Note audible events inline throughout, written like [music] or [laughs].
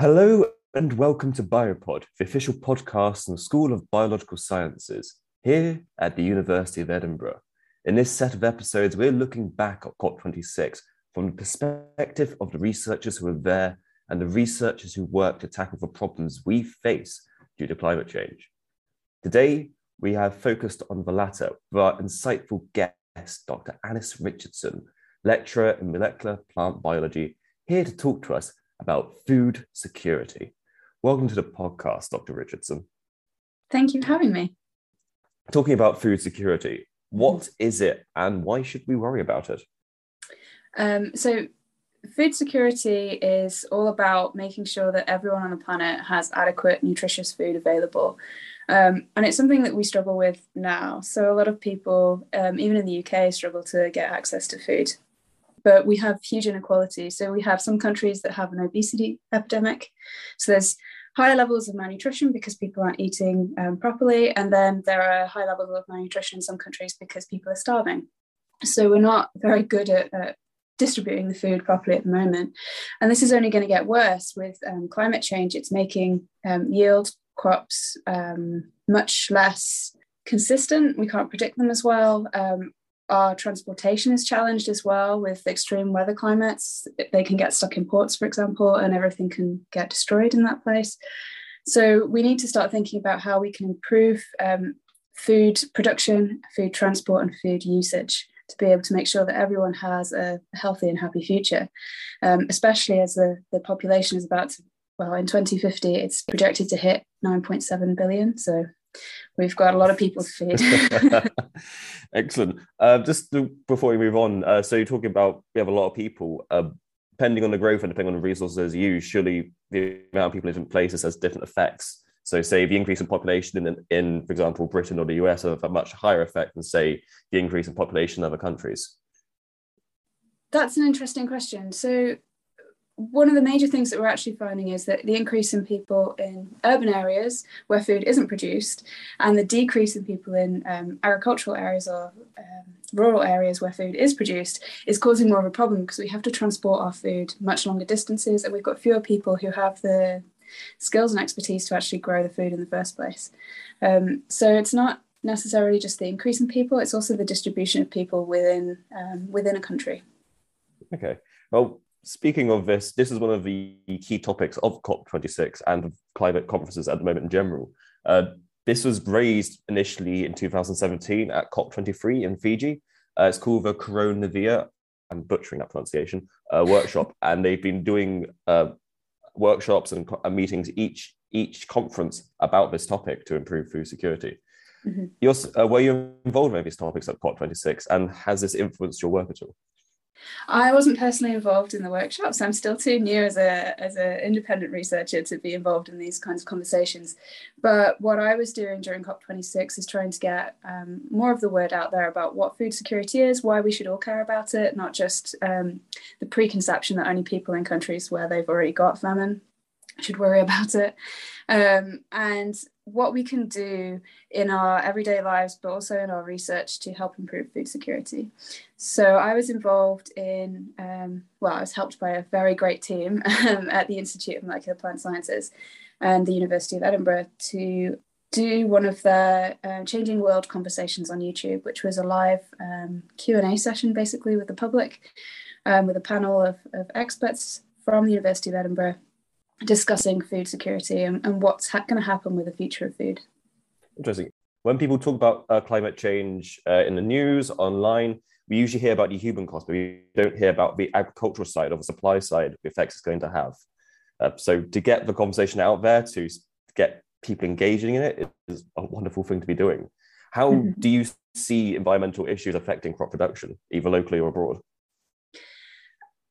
Hello and welcome to Biopod, the official podcast from the School of Biological Sciences, here at the University of Edinburgh. In this set of episodes, we're looking back at COP26 from the perspective of the researchers who were there and the researchers who work to tackle the problems we face due to climate change. Today, we have focused on the latter with our insightful guest, Dr. Alice Richardson, lecturer in molecular plant biology, here to talk to us about food security. Welcome to the podcast, Dr. Richardson. Thank you for having me. Talking about food security, what is it and why should we worry about it? Um, so, food security is all about making sure that everyone on the planet has adequate, nutritious food available. Um, and it's something that we struggle with now. So, a lot of people, um, even in the UK, struggle to get access to food. But we have huge inequality. So, we have some countries that have an obesity epidemic. So, there's higher levels of malnutrition because people aren't eating um, properly. And then there are high levels of malnutrition in some countries because people are starving. So, we're not very good at, at distributing the food properly at the moment. And this is only going to get worse with um, climate change. It's making um, yield crops um, much less consistent. We can't predict them as well. Um, our transportation is challenged as well with extreme weather climates. They can get stuck in ports, for example, and everything can get destroyed in that place. So we need to start thinking about how we can improve um, food production, food transport, and food usage to be able to make sure that everyone has a healthy and happy future, um, especially as the, the population is about to, well, in 2050, it's projected to hit 9.7 billion. So we've got a lot of people to feed. [laughs] [laughs] Excellent. Uh, just to, before we move on, uh, so you're talking about we have a lot of people. Uh, depending on the growth and depending on the resources used, surely the amount of people in different places has different effects. So, say the increase in population in, in, for example, Britain or the US have a much higher effect than, say, the increase in population in other countries. That's an interesting question. So, one of the major things that we're actually finding is that the increase in people in urban areas where food isn't produced and the decrease in people in um, agricultural areas or um, rural areas where food is produced is causing more of a problem because we have to transport our food much longer distances and we've got fewer people who have the skills and expertise to actually grow the food in the first place. Um, so it's not necessarily just the increase in people; it's also the distribution of people within um, within a country. Okay. Well, speaking of this, this is one of the key topics of COP26 and climate conferences at the moment in general. Uh, this was raised initially in 2017 at COP23 in Fiji. Uh, it's called the Koronivia, I'm butchering that pronunciation, uh, workshop, [laughs] and they've been doing uh, workshops and, and meetings each each conference about this topic to improve food security. Mm-hmm. You're, uh, were you involved in these topics at COP26, and has this influenced your work at all? I wasn't personally involved in the workshops. I'm still too new as a as an independent researcher to be involved in these kinds of conversations. But what I was doing during COP26 is trying to get um, more of the word out there about what food security is, why we should all care about it, not just um, the preconception that only people in countries where they've already got famine should worry [laughs] about it. Um, and what we can do in our everyday lives, but also in our research to help improve food security. So I was involved in, um, well, I was helped by a very great team [laughs] um, at the Institute of Molecular Plant Sciences and the University of Edinburgh to do one of the uh, Changing World conversations on YouTube, which was a live um, Q&A session basically with the public, um, with a panel of, of experts from the University of Edinburgh discussing food security and, and what's ha- going to happen with the future of food. Interesting. When people talk about uh, climate change uh, in the news, online, we usually hear about the human cost, but we don't hear about the agricultural side or the supply side, the effects it's going to have. Uh, so to get the conversation out there, to get people engaging in it, is a wonderful thing to be doing. How mm-hmm. do you see environmental issues affecting crop production, either locally or abroad?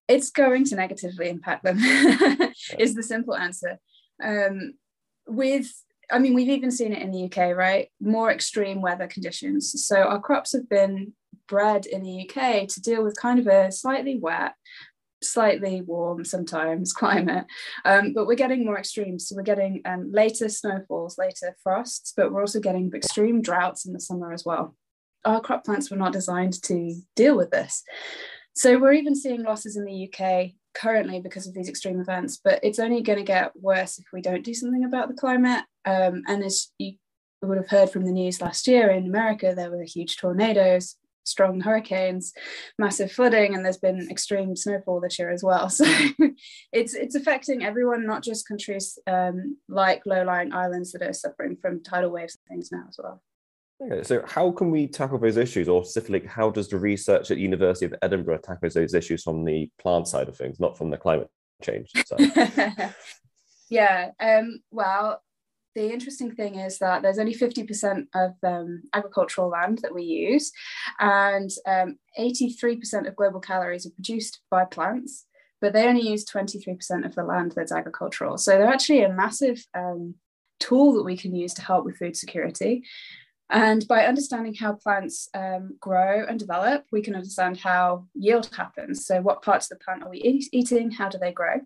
It's going to negatively impact them [laughs] is the simple answer. Um, with i mean we've even seen it in the uk right? More extreme weather conditions. So our crops have been bred in the uk to deal with kind of a slightly wet slightly warm sometimes [laughs] climate. Um, but we're getting more extremes so we're getting um, later snowfalls later frosts but we're also getting extreme droughts in the summer as well. Our crop plants were not designed to deal with this so we're even seeing losses in the UK currently because of these extreme events, but it's only going to get worse if we don't do something about the climate. Um, and as you would have heard from the news last year in America, there were huge tornadoes, strong hurricanes, massive flooding, and there's been extreme snowfall this year as well. [laughs] So it's it's affecting everyone, not just countries um, like low-lying islands that are suffering from tidal waves and things now as well. Okay, so how can we tackle those issues, or specifically, how does the research at the University of Edinburgh tackle those issues from the plant side of things, not from the climate change [laughs] side? yeah, um, well, the interesting thing is that there's only 50% of um, agricultural land that we use, and um, 83% of global calories are produced by plants, but they only use 23% of the land that's agricultural. So they're actually a massive um, tool that we can use to help with food security. And by understanding how plants um, grow and develop, we can understand how yield happens. So, what parts of the plant are we eat- eating? How do they grow?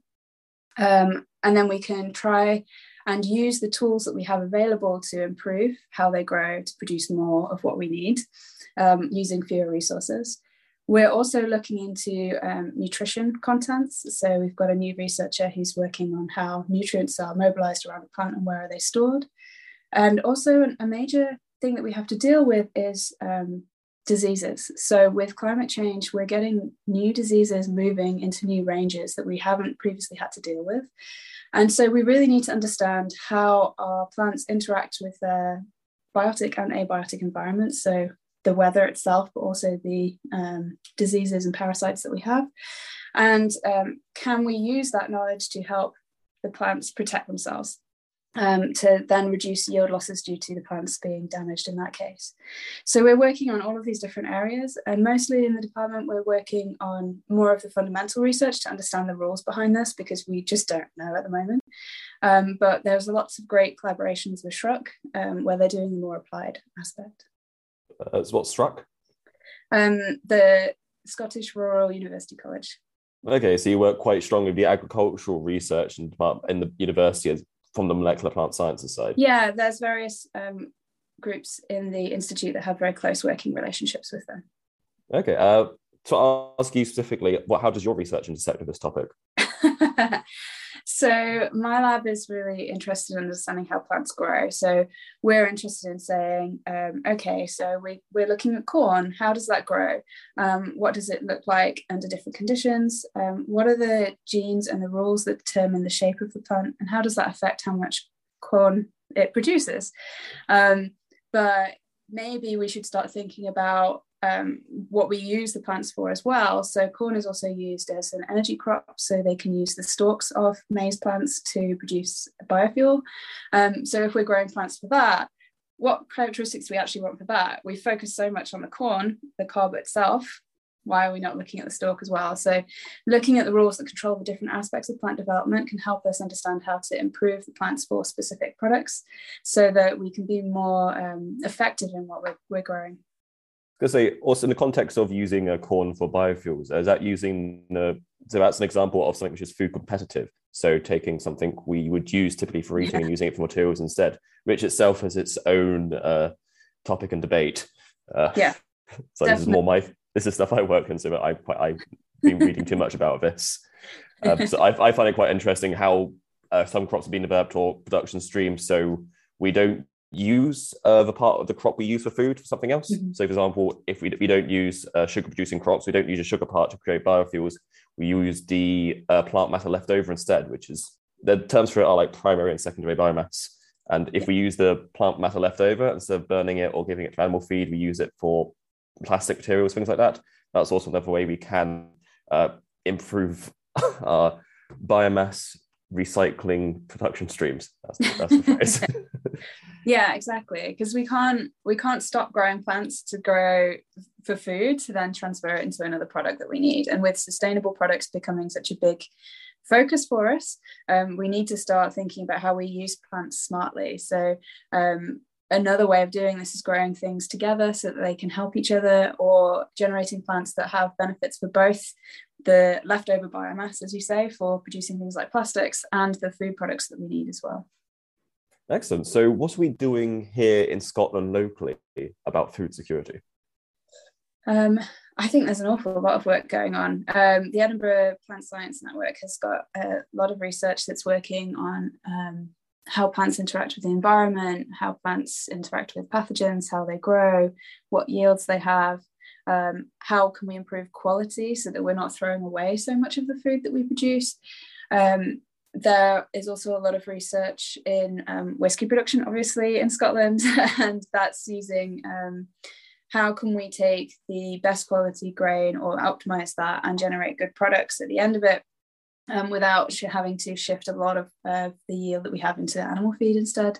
Um, and then we can try and use the tools that we have available to improve how they grow to produce more of what we need um, using fewer resources. We're also looking into um, nutrition contents. So we've got a new researcher who's working on how nutrients are mobilized around the plant and where are they stored. And also a major thing that we have to deal with is um, diseases. So with climate change, we're getting new diseases moving into new ranges that we haven't previously had to deal with. And so we really need to understand how our plants interact with their biotic and abiotic environments. So the weather itself, but also the um, diseases and parasites that we have. And um, can we use that knowledge to help the plants protect themselves? Um, to then reduce yield losses due to the plants being damaged in that case. So we're working on all of these different areas, and mostly in the department, we're working on more of the fundamental research to understand the rules behind this because we just don't know at the moment. Um, but there's lots of great collaborations with SRUC um, where they're doing the more applied aspect. Uh, what SRUC? Um, the Scottish Rural University College. Okay, so you work quite strongly with the agricultural research and in the university as from the molecular plant sciences side? Yeah, there's various um, groups in the institute that have very close working relationships with them. Okay. Uh, to ask you specifically, what how does your research intersect with this topic? [laughs] So my lab is really interested in understanding how plants grow. So we're interested in saying, um, okay, so we, we're looking at corn. How does that grow? Um, what does it look like under different conditions? Um, what are the genes and the rules that determine the shape of the plant? And how does that affect how much corn it produces? Um, but maybe we should start thinking about um, what we use the plants for as well. So corn is also used as an energy crop, so they can use the stalks of maize plants to produce biofuel. Um, so if we're growing plants for that, what characteristics we actually want for that? We focus so much on the corn, the cob itself. Why are we not looking at the stalk as well? So, looking at the rules that control the different aspects of plant development can help us understand how to improve the plants for specific products so that we can be more um, effective in what we're, we're growing going to say also in the context of using a corn for biofuels, is that using the so that's an example of something which is food competitive. So taking something we would use typically for eating yeah. and using it for materials instead, which itself has its own uh, topic and debate. Uh, yeah. [laughs] So definitely. this is more my this is stuff I work in, so I quite I've been reading too much about this. Um, so I, I find it quite interesting how uh, some crops have been developed or production streams. So we don't use uh, the part of the crop we use for food for something else. Mm-hmm. So, for example, if we, we don't use uh, sugar producing crops, we don't use a sugar part to create biofuels. We use the uh, plant matter left over instead, which is the terms for it are like primary and secondary biomass. And if we use the plant matter left over instead of burning it or giving it to animal feed, we use it for plastic materials, things like that. That's also another way we can uh, improve [laughs] our biomass recycling production streams. That's, [laughs] that's the phrase. [laughs] [laughs] yeah, exactly. Because we can't we can't stop growing plants to grow for food to then transfer it into another product that we need. And with sustainable products becoming such a big focus for us, um, we need to start thinking about how we use plants smartly. So um, another way of doing this is growing things together so that they can help each other or generating plants that have benefits for both the leftover biomass, as you say, for producing things like plastics and the food products that we need as well. Excellent. So, what are we doing here in Scotland locally about food security? Um, I think there's an awful lot of work going on. Um, the Edinburgh Plant Science Network has got a lot of research that's working on um, how plants interact with the environment, how plants interact with pathogens, how they grow, what yields they have, um, how can we improve quality so that we're not throwing away so much of the food that we produce. Um, there is also a lot of research in um, whiskey production, obviously, in Scotland, [laughs] and that's using um, how can we take the best quality grain or optimize that and generate good products at the end of it um, without having to shift a lot of uh, the yield that we have into animal feed instead.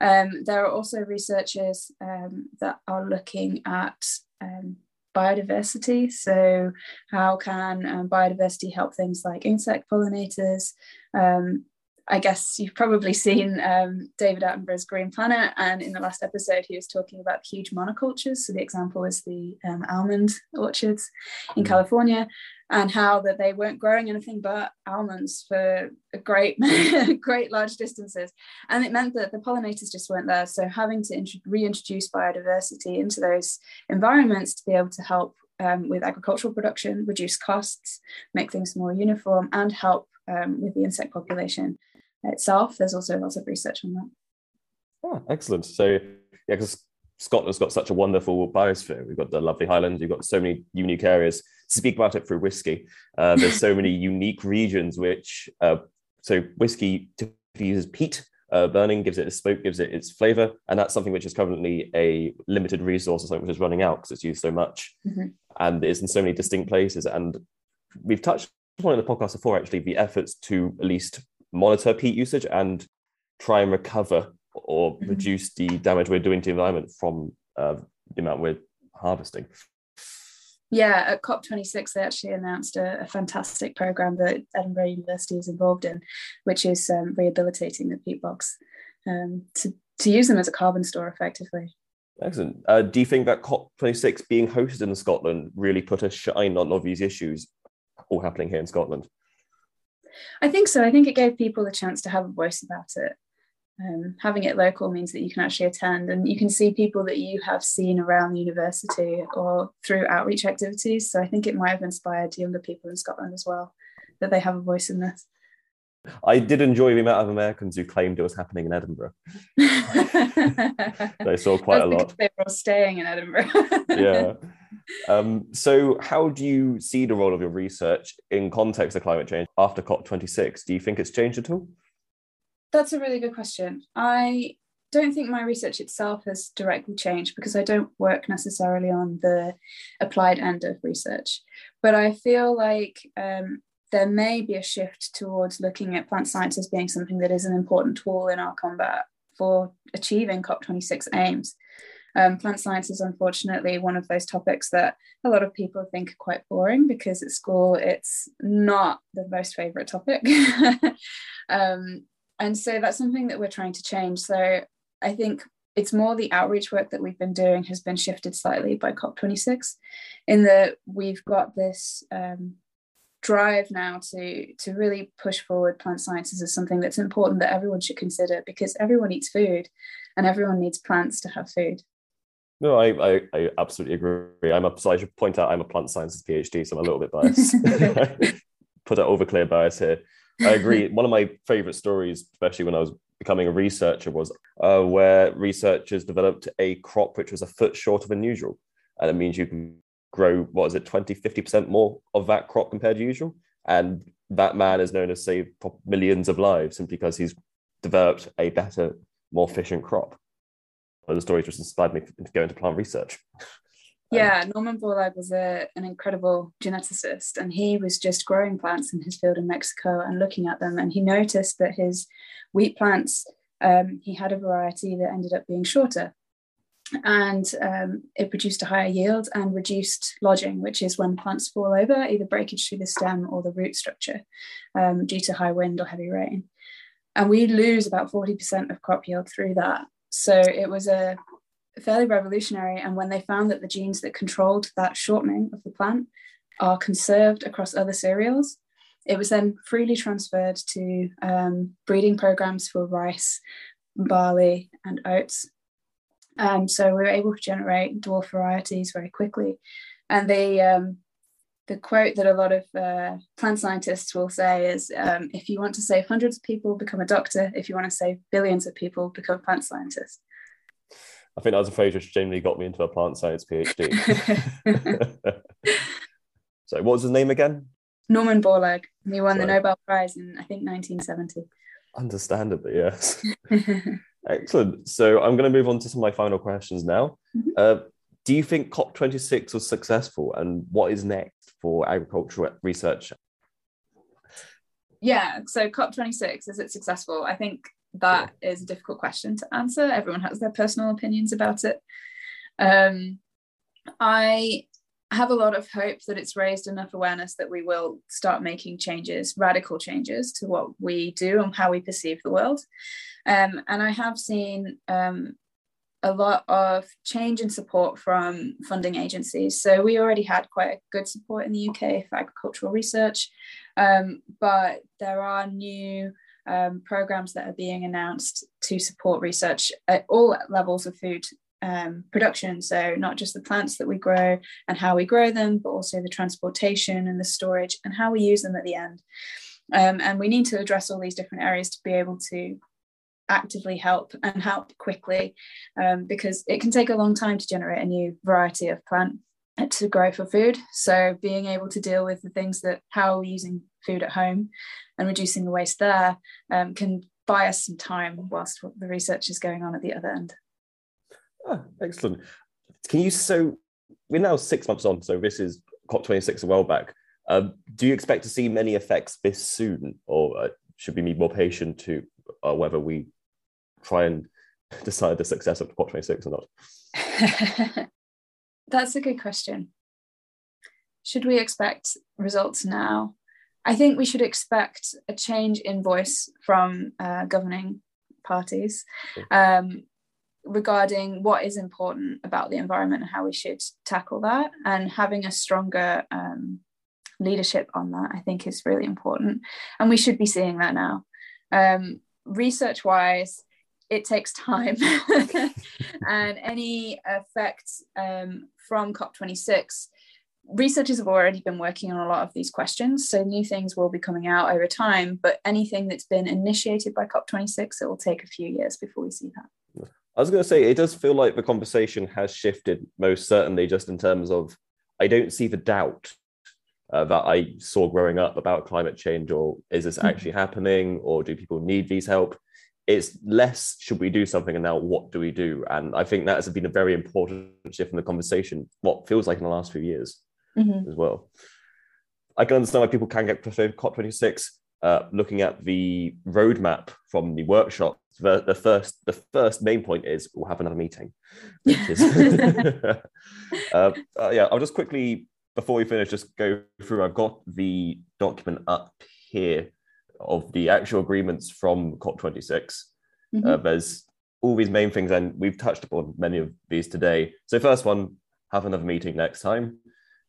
Um, there are also researchers um, that are looking at um, biodiversity. So, how can um, biodiversity help things like insect pollinators? Um, I guess you've probably seen um, David Attenborough's Green Planet, and in the last episode, he was talking about huge monocultures. So the example was the um, almond orchards in mm. California, and how that they weren't growing anything but almonds for a great, [laughs] great large distances, and it meant that the pollinators just weren't there. So having to int- reintroduce biodiversity into those environments to be able to help um, with agricultural production, reduce costs, make things more uniform, and help um, with the insect population itself. There's also lots of research on that. Oh, excellent. So, yeah, because Scotland's got such a wonderful biosphere. We've got the lovely Highlands. you've got so many unique areas. To speak about it through whiskey, uh, there's so many [laughs] unique regions which, uh, so whiskey uses peat uh, burning, gives it a smoke, gives it its flavor. And that's something which is currently a limited resource or something which is running out because it's used so much. Mm-hmm. And it's in so many distinct places. And we've touched on in the podcast before, actually, the efforts to at least monitor peat usage and try and recover or mm-hmm. reduce the damage we're doing to the environment from uh, the amount we're harvesting. Yeah, at COP26, they actually announced a, a, fantastic program that Edinburgh University is involved in, which is um, rehabilitating the peat bogs um, to, to use them as a carbon store effectively. Excellent. Uh, do you think that COP26 being hosted in Scotland really put a shine on all of these issues all happening here in Scotland? I think so. I think it gave people a chance to have a voice about it. Um, having it local means that you can actually attend and you can see people that you have seen around the university or through outreach activities. So I think it might have inspired younger people in Scotland as well that they have a voice in this. I did enjoy the amount of Americans who claimed it was happening in Edinburgh. [laughs] they saw quite a lot. They were all staying in Edinburgh. yeah. Um, so, how do you see the role of your research in context of climate change after COP26? Do you think it's changed at all? That's a really good question. I don't think my research itself has directly changed because I don't work necessarily on the applied end of research. But I feel like um, there may be a shift towards looking at plant science as being something that is an important tool in our combat for achieving COP26 aims. Um, plant science is unfortunately one of those topics that a lot of people think are quite boring because at school it's not the most favorite topic. [laughs] um, and so that's something that we're trying to change. So I think it's more the outreach work that we've been doing has been shifted slightly by COP26, in that we've got this um, drive now to to really push forward plant sciences as something that's important that everyone should consider because everyone eats food, and everyone needs plants to have food. No, I, I, I absolutely agree. I'm a, so I should point out I'm a plant sciences PhD, so I'm a little bit biased. [laughs] [laughs] Put that over clear bias here. I agree. One of my favorite stories, especially when I was becoming a researcher, was uh, where researchers developed a crop which was a foot shorter than usual. And it means you can grow, what is it, 20, 50% more of that crop compared to usual. And that man is known to save millions of lives simply because he's developed a better, more efficient crop. Of the stories which inspired me to go into plant research. [laughs] Yeah, Norman Borlaug was a, an incredible geneticist, and he was just growing plants in his field in Mexico and looking at them. And he noticed that his wheat plants, um, he had a variety that ended up being shorter. And um, it produced a higher yield and reduced lodging, which is when plants fall over, either breakage through the stem or the root structure um, due to high wind or heavy rain. And we lose about 40% of crop yield through that. So it was a fairly revolutionary. And when they found that the genes that controlled that shortening of the plant are conserved across other cereals, it was then freely transferred to um, breeding programs for rice, barley, and oats. Um, so we were able to generate dwarf varieties very quickly. and the um, the quote that a lot of uh, plant scientists will say is um, if you want to save hundreds of people become a doctor. If you want to save billions of people become a plant scientist. I think that was a phrase which genuinely got me into a plant science phd [laughs] so what was his name again? Norman borlaug. He won Sorry. the nobel prize in i think 1970 understandably yes. [laughs] Excellent. So i'm going to move on to some of my final questions now. Mm-hmm. uh, do you think COP26 was successful and what is next for agricultural research? Yeah, so COP26, is it successful? I think that yeah. is a difficult question to answer. Everyone has their personal opinions about it. Um, I have a lot of hope that it's raised enough awareness that we will start making changes, radical changes to what we do and how we perceive the world. Um, and I have seen um, a lot of change and support from funding agencies. So we already had quite a good support in the UK for agricultural research, um, but there are new um, programs that are being announced to support research at all levels of food um, production. So not just the plants that we grow and how we grow them, but also the transportation and the storage and how we use them at the end. Um, and we need to address all these different areas to be able to actively help and help quickly um, because it can take a long time to generate a new variety of plant to grow for food. So being able to deal with the things that how we're using food at home and reducing the waste there um, can buy us some time whilst the research is going on at the other end. Oh, excellent. Can you so we're now six months on, so this is COP26 a while back. Um, do you expect to see many effects this soon, or uh, should we be more patient to uh, whether we try and [laughs] decide the success of COP26 or not? [laughs] That's a good question. Should we expect results now? I think we should expect a change in voice from uh, governing parties um, regarding what is important about the environment and how we should tackle that, and having a stronger um, leadership on that, I think, is really important. And we should be seeing that now. Um, research wise, it takes time. [laughs] And any effects um, from COP26 researchers have already been working on a lot of these questions. So new things will be coming out over time but anything that's been initiated by COP26 it will take a few years before we see that. I was going to say it does feel like the conversation has shifted most certainly just in terms of I don't see the doubt uh, that I saw growing up about climate change or is this mm-hmm. actually happening or do people need these help it's less should we do something and now what do we do? And i think that has been a very important shift in the conversation what feels like in the last few years mm-hmm. as well. I can understand why people can get frustrated cop26 uh, looking at the roadmap from the workshop. The, the first the first main point is we'll have another meeting. Is, [laughs] [laughs] uh, uh, yeah i'll just quickly before we finish just go through. I've got the document up here of the actual agreements from COP26. Mm-hmm. Uh, there's all these main things, and we've touched upon many of these today. So, first one, have another meeting next time.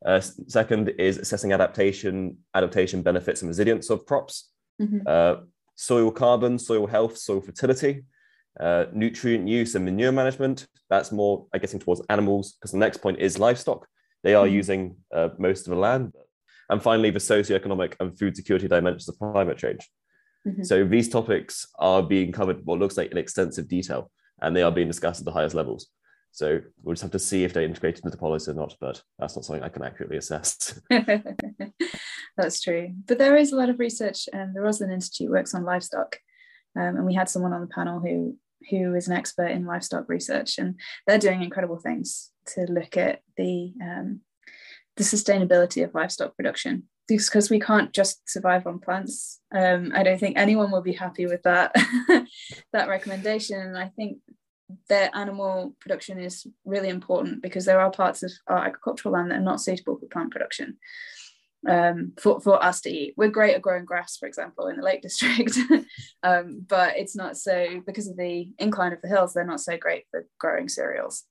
Uh, second is assessing adaptation, adaptation benefits and resilience of crops. Mm-hmm. Uh, soil carbon, soil health, soil fertility, uh, nutrient use and manure management. That's more, I guess, towards animals, because the next point is livestock. They are mm-hmm. using uh, most of the land, and finally, the socioeconomic and food security dimensions of climate change. Mm-hmm. So these topics are being covered what looks like in extensive detail, and they are being discussed at the highest levels. So we'll just have to see if they're integrated into the policy or not, but that's not something I can accurately assess. [laughs] that's true. But there is a lot of research, and the Roslin Institute works on livestock. Um, and we had someone on the panel who who is an expert in livestock research, and they're doing incredible things to look at the um, the sustainability of livestock production because we can't just survive on plants. Um, I don't think anyone will be happy with that [laughs] that recommendation. And I think that animal production is really important because there are parts of our agricultural land that are not suitable for plant production um, for, for us to eat. We're great at growing grass, for example, in the Lake District, [laughs] um, but it's not so because of the incline of the hills. They're not so great for growing cereals.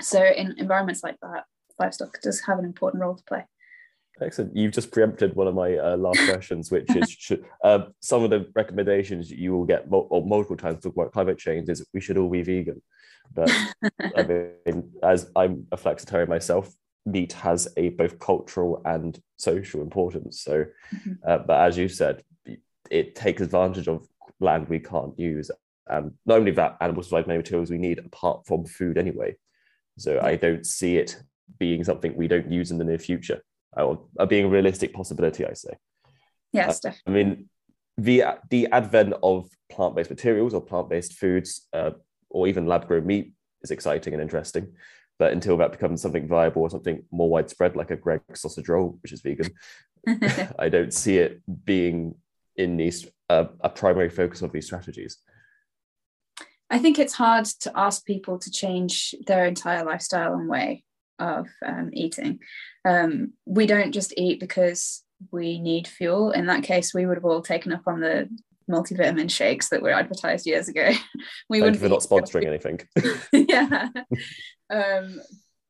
So in environments like that, livestock does have an important role to play. Excellent. You've just preempted one of my uh, last questions, which is [laughs] should, uh, some of the recommendations you will get mo- multiple times talk about climate change is we should all be vegan. But [laughs] I mean, as I'm a flexitarian myself, meat has a both cultural and social importance. So, mm-hmm. uh, but as you said, it takes advantage of land we can't use, and not only that, animals provide many materials we need apart from food anyway. So I don't see it being something we don't use in the near future, or being a realistic possibility. I say. Yes, uh, definitely. I mean, the the advent of plant based materials or plant based foods, uh, or even lab grown meat, is exciting and interesting. But until that becomes something viable or something more widespread, like a Greg sausage roll, which is vegan, [laughs] I don't see it being in these uh, a primary focus of these strategies. I think it's hard to ask people to change their entire lifestyle and way of um, eating. Um, we don't just eat because we need fuel. In that case, we would have all taken up on the multivitamin shakes that were advertised years ago. [laughs] we would not sponsoring anything. [laughs] yeah. Um,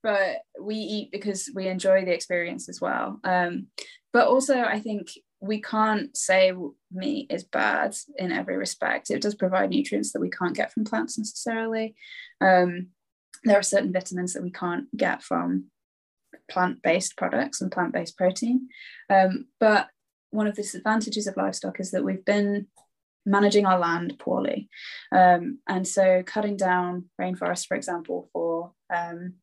but we eat because we enjoy the experience as well. Um, but also, I think we can't say meat is bad in every respect. It does provide nutrients that we can't get from plants necessarily. Um, there are certain vitamins that we can't get from plant-based products and plant-based protein. Um, but one of the disadvantages of livestock is that we've been managing our land poorly. Um, and so cutting down rainforests, for example, for um,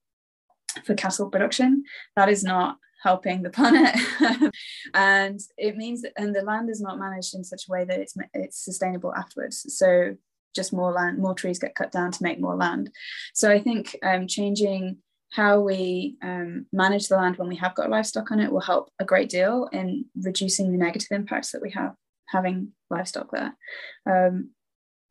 for cattle production, that is not helping the planet. [laughs] and it means that, and the land is not managed in such a way that it's it's sustainable afterwards. So just more land, more trees get cut down to make more land. So I think um, changing how we um, manage the land when we have got livestock on it will help a great deal in reducing the negative impacts that we have having livestock there. Um,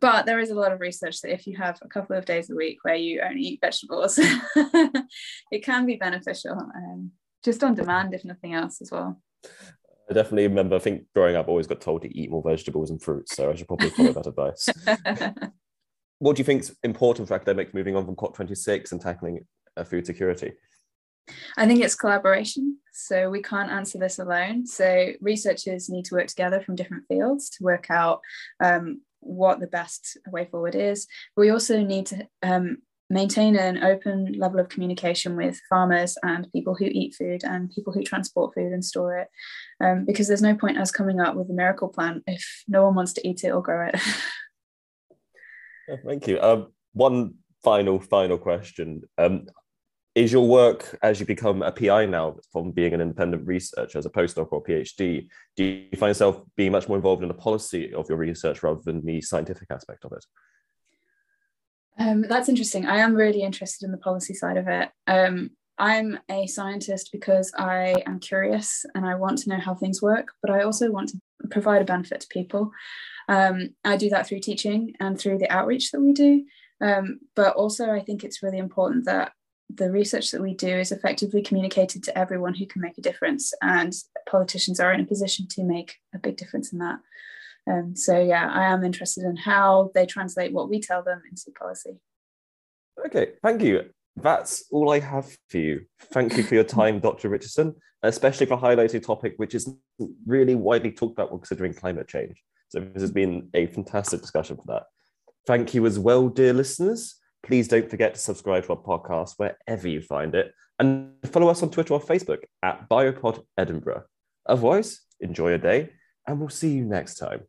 but there is a lot of research that if you have a couple of days a week where you only eat vegetables, [laughs] it can be beneficial, um, just on demand, if nothing else, as well. I definitely remember, I think growing up, I always got told to eat more vegetables and fruits. So I should probably follow that advice. [laughs] what do you think is important for academics moving on from COP26 and tackling uh, food security? I think it's collaboration. So we can't answer this alone. So researchers need to work together from different fields to work out um, what the best way forward is. But we also need to um, maintain an open level of communication with farmers and people who eat food and people who transport food and store it. Um, because there's no point us coming up with a miracle plan if no one wants to eat it or grow it. [laughs] Thank you. Um, one final final question. Um, is your work as you become a pi now from being an independent researcher as a postdoc or phd do you find yourself being much more involved in the policy of your research rather than the scientific aspect of it um, that's interesting. I am really interested in the policy side of it. Um, I'm a scientist because I am curious and I want to know how things work, but I also want to provide a benefit to people. Um, I do that through teaching and through the outreach that we do. Um, but also, I think it's really important that the research that we do is effectively communicated to everyone who can make a difference, and politicians are in a position to make a big difference in that. Um, so yeah, I am interested in how they translate what we tell them into policy. Okay, thank you. That's all I have for you. Thank you for your time, Dr. Richardson, especially for highlighting a topic which is really widely talked about when considering climate change. So this has been a fantastic discussion for that. Thank you as well, dear listeners. Please don't forget to subscribe to our podcast wherever you find it and follow us on Twitter or Facebook at Biopod Edinburgh. Otherwise, enjoy your day and we'll see you next time.